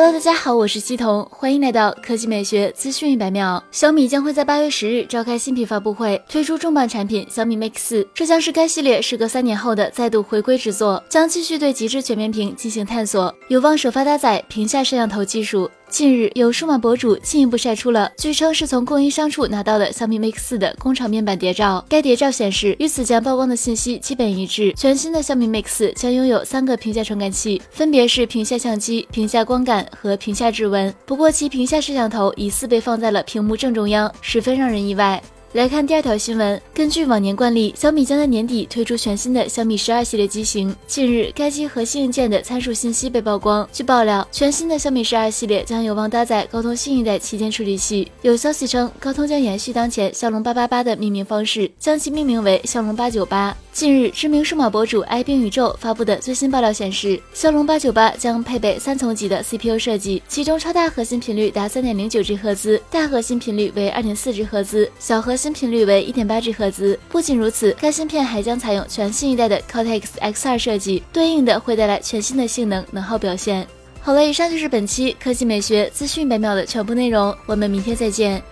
Hello，大家好，我是西彤，欢迎来到科技美学资讯一百秒。小米将会在八月十日召开新品发布会，推出重磅产品小米 Mix 四，这将是该系列时隔三年后的再度回归之作，将继续对极致全面屏进行探索，有望首发搭载屏下摄像头技术。近日，有数码博主进一步晒出了据称是从供应商处拿到的小米 Mix 四的工厂面板谍照。该谍照显示，与此前曝光的信息基本一致。全新的小米 Mix 四将拥有三个屏下传感器，分别是屏下相机、屏下光感和屏下指纹。不过，其屏下摄像头疑似被放在了屏幕正中央，十分让人意外。来看第二条新闻，根据往年惯例，小米将在年底推出全新的小米十二系列机型。近日，该机核心硬件的参数信息被曝光。据爆料，全新的小米十二系列将有望搭载高通新一代旗舰处理器。有消息称，高通将延续当前骁龙八八八的命名方式，将其命名为骁龙八九八。近日，知名数码博主爱冰宇宙发布的最新爆料显示，骁龙八九八将配备三层级的 CPU 设计，其中超大核心频率达三点零九 G 赫兹，大核心频率为二点四 G 赫兹，小核新频率为一点八 G 赫兹。不仅如此，该芯片还将采用全新一代的 Cortex X2 设计，对应的会带来全新的性能能耗表现。好了，以上就是本期科技美学资讯百秒的全部内容，我们明天再见。